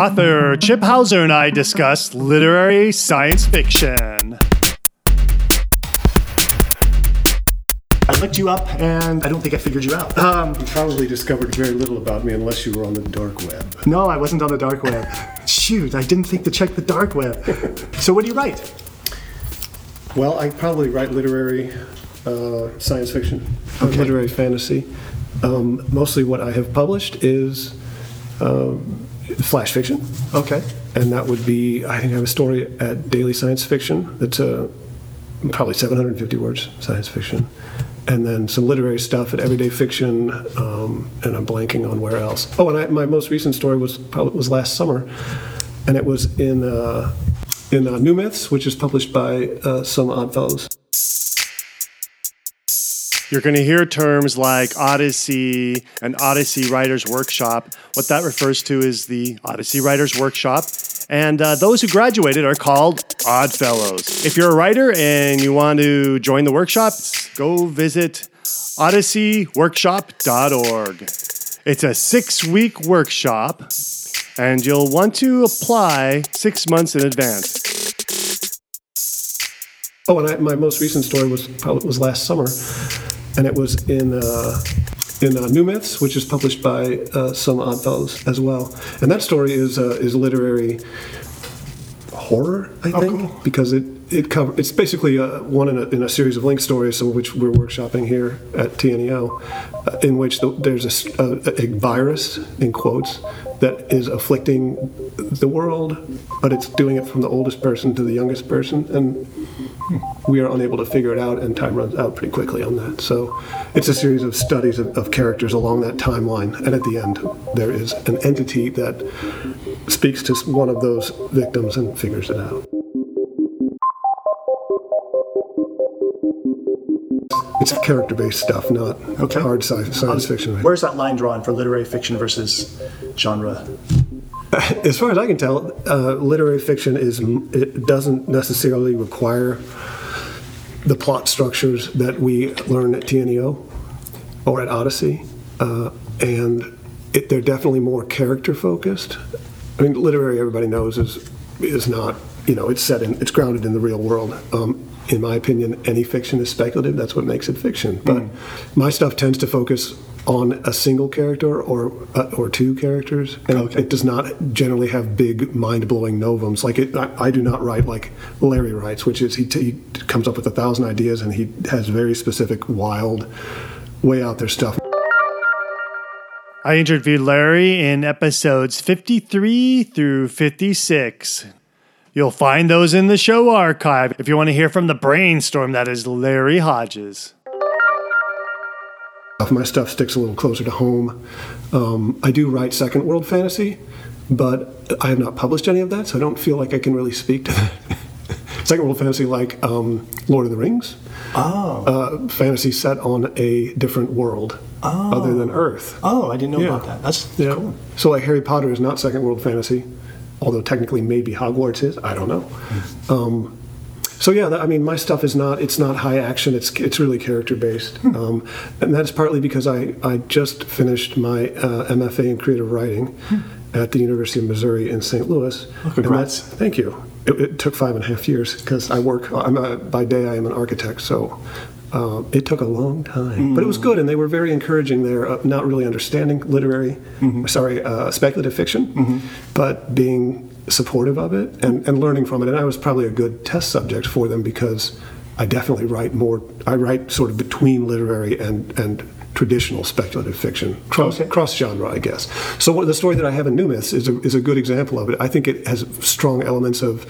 Author Chip Houser and I discuss literary science fiction. Looked you up, and I don't think I figured you out. Um, You probably discovered very little about me unless you were on the dark web. no, I wasn't on the dark web. Shoot, I didn't think to check the dark web. So, what do you write? Well, I probably write literary uh, science fiction, uh, literary fantasy. Um, mostly what I have published is um, flash fiction, Okay. and that would be I think I have a story at Daily Science Fiction that's uh, probably 750 words science fiction, and then some literary stuff at Everyday Fiction, um, and I'm blanking on where else. Oh, and I, my most recent story was probably was last summer, and it was in uh, in uh, New Myths, which is published by uh, some Oddfellows. You're going to hear terms like Odyssey and Odyssey Writers Workshop. What that refers to is the Odyssey Writers Workshop. And uh, those who graduated are called Odd Fellows. If you're a writer and you want to join the workshop, go visit odysseyworkshop.org. It's a six week workshop, and you'll want to apply six months in advance. Oh, and I, my most recent story was was last summer, and it was in uh, in uh, New Myths, which is published by uh, some Oddfellows as well. And that story is uh, is literary horror, I think, because it it cover it's basically uh, one in a, in a series of link stories, some of which we're workshopping here at TNEO, uh, in which the, there's a virus in quotes that is afflicting the world, but it's doing it from the oldest person to the youngest person, and we are unable to figure it out, and time runs out pretty quickly on that. So it's a series of studies of, of characters along that timeline, and at the end, there is an entity that speaks to one of those victims and figures it out. It's character-based stuff, not Okay. hard sci- science fiction. Where's that line drawn for literary fiction versus genre? As far as I can tell, uh, literary fiction is it doesn't necessarily require the plot structures that we learn at TNEO or at Odyssey, uh, and it, they're definitely more character focused. I mean, literary, everybody knows, is is not you know it's set in it's grounded in the real world. Um, in my opinion, any fiction is speculative. That's what makes it fiction. But my stuff tends to focus on a single character or uh, or two characters, and it does not generally have big mind blowing novums. Like it, I, I do not write like Larry writes, which is he, t- he comes up with a thousand ideas and he has very specific, wild, way out there stuff. I interviewed Larry in episodes 53 through 56. You'll find those in the show archive if you want to hear from the brainstorm that is Larry Hodges. My stuff sticks a little closer to home. Um, I do write second world fantasy, but I have not published any of that, so I don't feel like I can really speak to that. Second world fantasy, like um, Lord of the Rings, Oh. uh, fantasy set on a different world other than Earth. Oh, I didn't know Yeah. about that. That's Yeah. cool. So, like Harry Potter is not second world fantasy, although technically maybe Hogwarts is. I don't know. Um, so yeah, that, I mean, my stuff is not it's not high action. It's it's really character based, um, and that's partly because I I just finished my uh, MFA in creative writing at the University of Missouri in St. Louis. And congrats. that's- Thank you. It, it took five and a half years because I work. I'm a, by day I am an architect, so um, it took a long time, but it was good, and they were very encouraging there. Uh, not really understanding literary, sorry, uh, speculative fiction, but being supportive of it and, and learning from it. And I was probably a good test subject for them because I definitely write more. I write sort of between literary and and traditional speculative fiction, cross, Okay. cross genre, I guess. So what, the story that I have in New Myths is a, is a good example of it. I think it has strong elements of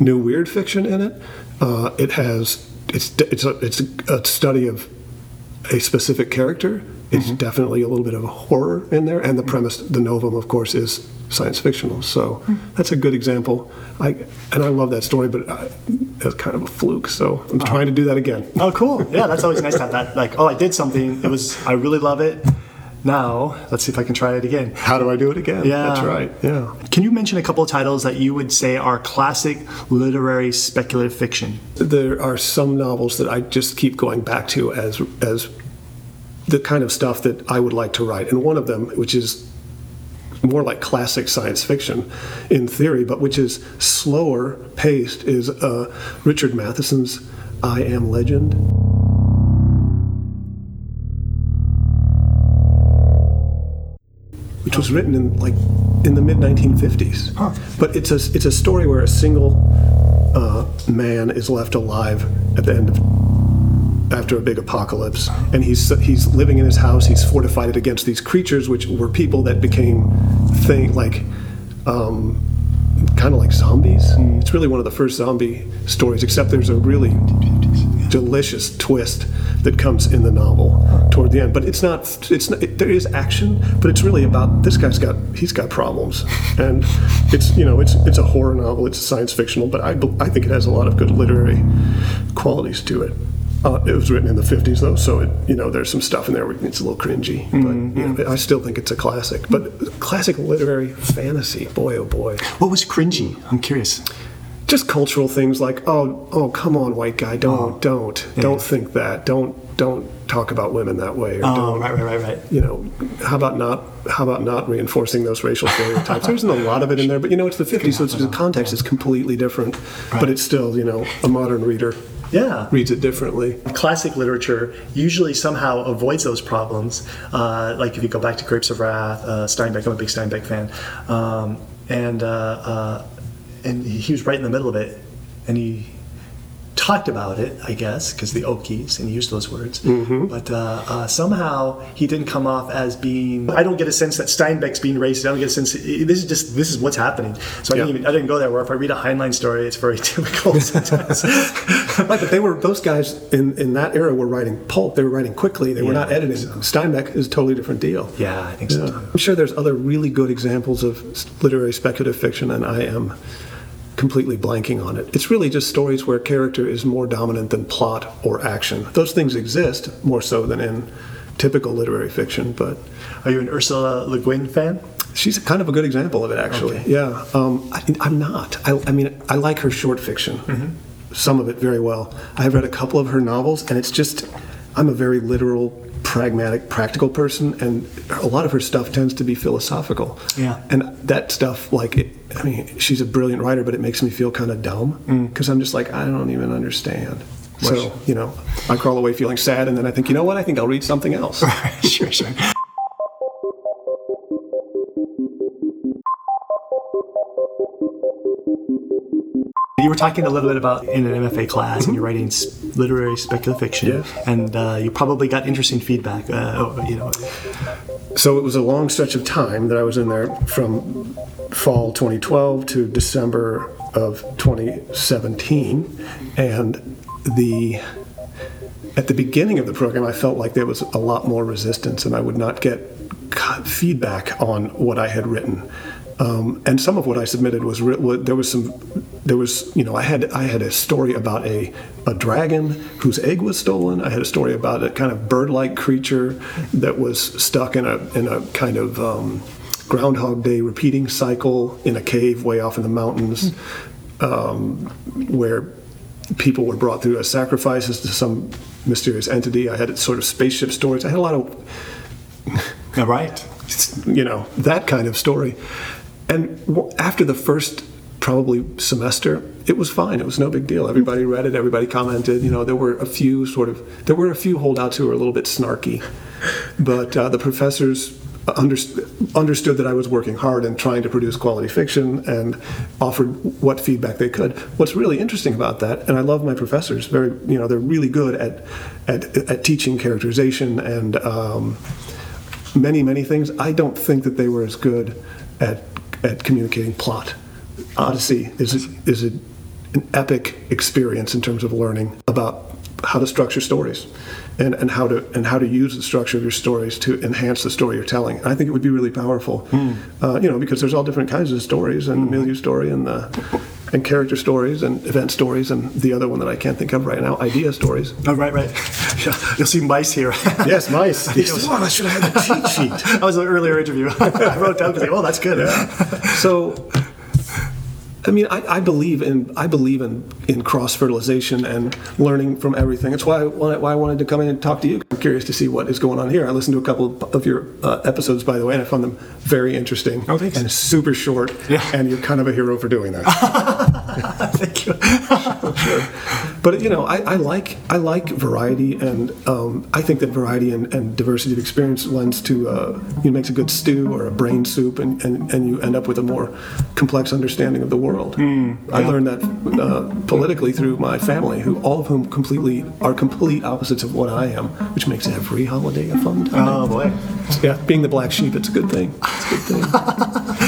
new weird fiction in it. Uh, it has it's it's a, it's a study of a specific character. It's mm-hmm. definitely a little bit of a horror in there, and the premise, the novum, of course, is science fictional. So mm-hmm. that's a good example. I and I love that story, but I, it's kind of a fluke. So I'm oh. trying to do that again. Oh, cool. Yeah, that's always nice to have that. Like, oh, I did something. It was, I really love it. Now, let's see if I can try it again. How do I do it again? Yeah. That's right. Yeah. Can you mention a couple of titles that you would say are classic literary speculative fiction? There are some novels that I just keep going back to as as the kind of stuff that I would like to write, and one of them, which is more like classic science fiction in theory, but which is slower paced, is uh, Richard Matheson's I Am Legend. Which was written in like in the mid 1950s, but it's a it's a story where a single uh, man is left alive at the end of after a big apocalypse, and he's he's living in his house. He's fortified it against these creatures, which were people that became thing like um, kind of like zombies. It's really one of the first zombie stories, except there's a really delicious twist that comes in the novel toward the end. But it's not. It's not, it, there is action, but it's really about this guy's got he's got problems, and it's you know it's it's a horror novel. It's science fictional, but I I think it has a lot of good literary qualities to it. Uh, it was written in the 50s though, so it, you know there's some stuff in there where it's a little cringy, but you know, I still think it's a classic. But classic literary fantasy, boy oh boy, What was cringy? I'm curious. just cultural things like oh oh come on white guy don't don't don't think that don't don't talk about women that way or Oh, don't right, right, right, right. you know how about not how about not reinforcing those racial stereotypes there's a lot of it in there but you know it's the 50s so it's, the context is completely different but it's still you know a modern reader Yeah. reads it differently Classic literature usually somehow avoids those problems. Uh, like if you go back to Grapes of Wrath, uh, Steinbeck, I'm a big Steinbeck fan. Um, and, uh, uh, and he was right in the middle of it. And he talked about it, I guess, because the Okies, and he used those words. But uh, uh, somehow he didn't come off as being. I don't get a sense that Steinbeck's being racist. I don't get a sense. This is just this is what's happening. So I Yeah. didn't even I didn't go there. Where if I read a Heinlein story, it's very typical sometimes. right but they were those guys in in that era were writing pulp they were writing quickly they were Yeah. not editing steinbeck is a totally different deal yeah, I think so. Yeah. I'm sure there's other really good examples of literary speculative fiction, and I am completely blanking on it. It's really just stories where character is more dominant than plot or action. Those things exist more so than in typical literary fiction, but Are you an Ursula Le Guin fan? she's kind of a good example of it, actually. Yeah, um, I, I'm not. I, I mean, I like her short fiction, some of it very well. I have read a couple of her novels, and it's just, I'm a very literal, pragmatic, practical person, and a lot of her stuff tends to be philosophical. Yeah. And that stuff, like, it, I mean, she's a brilliant writer, but it makes me feel kind of dumb mm. because I'm just like, I don't even understand. So, you know, I crawl away feeling sad, and then I think, you know what? I think I'll read something else. sure, sure. You were talking a little bit about in an MFA class, and you're writing literary speculative fiction, Yes. and uh, you probably got interesting feedback. Uh, you know, So it was a long stretch of time that I was in there from fall 2012 to December of 2017. And the at the beginning of the program, I felt like there was a lot more resistance, and I would not get feedback on what I had written. Um, and some of what I submitted was re- there was some there was you know I had I had a story about a a dragon whose egg was stolen. I had a story about a kind of bird-like creature that was stuck in a in a kind of um, Groundhog Day repeating cycle in a cave way off in the mountains, um, where people were brought through as sacrifices to some mysterious entity. I had sort of spaceship stories. I had a lot of right? you know that kind of story and after the first probably semester it was fine. It was no big deal. Everybody read it. Everybody commented. You know there were a few sort of there were a few holdouts who were a little bit snarky. But uh, the professors underst- understood that I was working hard and trying to produce quality fiction and offered what feedback they could. What's really interesting about that, and I love my professors, very you know they're really good at at, at teaching characterization and um, many many things. I don't think that they were as good at at communicating plot. Odyssey is a, is a, an epic experience in terms of learning about how to structure stories and, and how to and how to use the structure of your stories to enhance the story you're telling. I think it would be really powerful, uh, you know, because there's all different kinds of stories and the milieu story and the and character stories and event stories, and the other one that I can't think of right now, idea stories. Oh, right, right. You'll see mice here. Yes, mice. Yes. I should have had the cheat sheet. that was an earlier interview. I wrote down because, oh, that's good. So, I mean, I, I believe in I believe in, in cross fertilization and learning from everything. That's why I, wanted, why I wanted to come in and talk to you. I'm curious to see what is going on here. I listened to a couple of your uh, episodes, by the way, and I found them very interesting Oh, thanks. and super short. Yeah. And you're kind of a hero for doing that. Thank you. But you know, I, I like I like variety, and um, I think that variety and, and diversity of experience lends to uh, you makes a good stew or a brain soup, and, and, and you end up with a more complex understanding of the world. I learned that uh, politically through my family, who all of whom completely are complete opposites of what I am, which makes every holiday a fun time. Oh, boy. yeah, being the black sheep, it's a good thing. It's a good thing.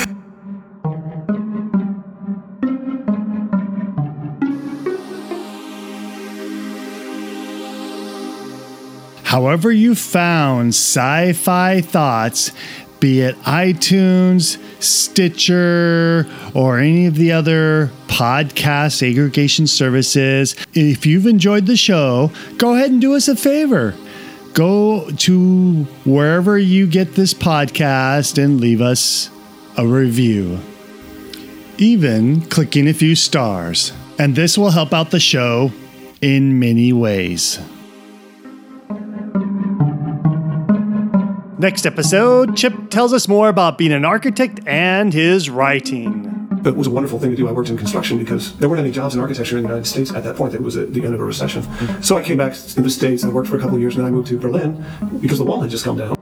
However, you found sci fi thoughts, be it iTunes, Stitcher, or any of the other podcast aggregation services, if you've enjoyed the show, go ahead and do us a favor. Go to wherever you get this podcast and leave us a review, even clicking a few stars. And this will help out the show in many ways. Next episode, Chip tells us more about being an architect and his writing. It was a wonderful thing to do. I worked in construction because there weren't any jobs in architecture in the United States at that point. It was at the end of a recession. So I came back to the States and worked for a couple of years, and then I moved to Berlin because the wall had just come down.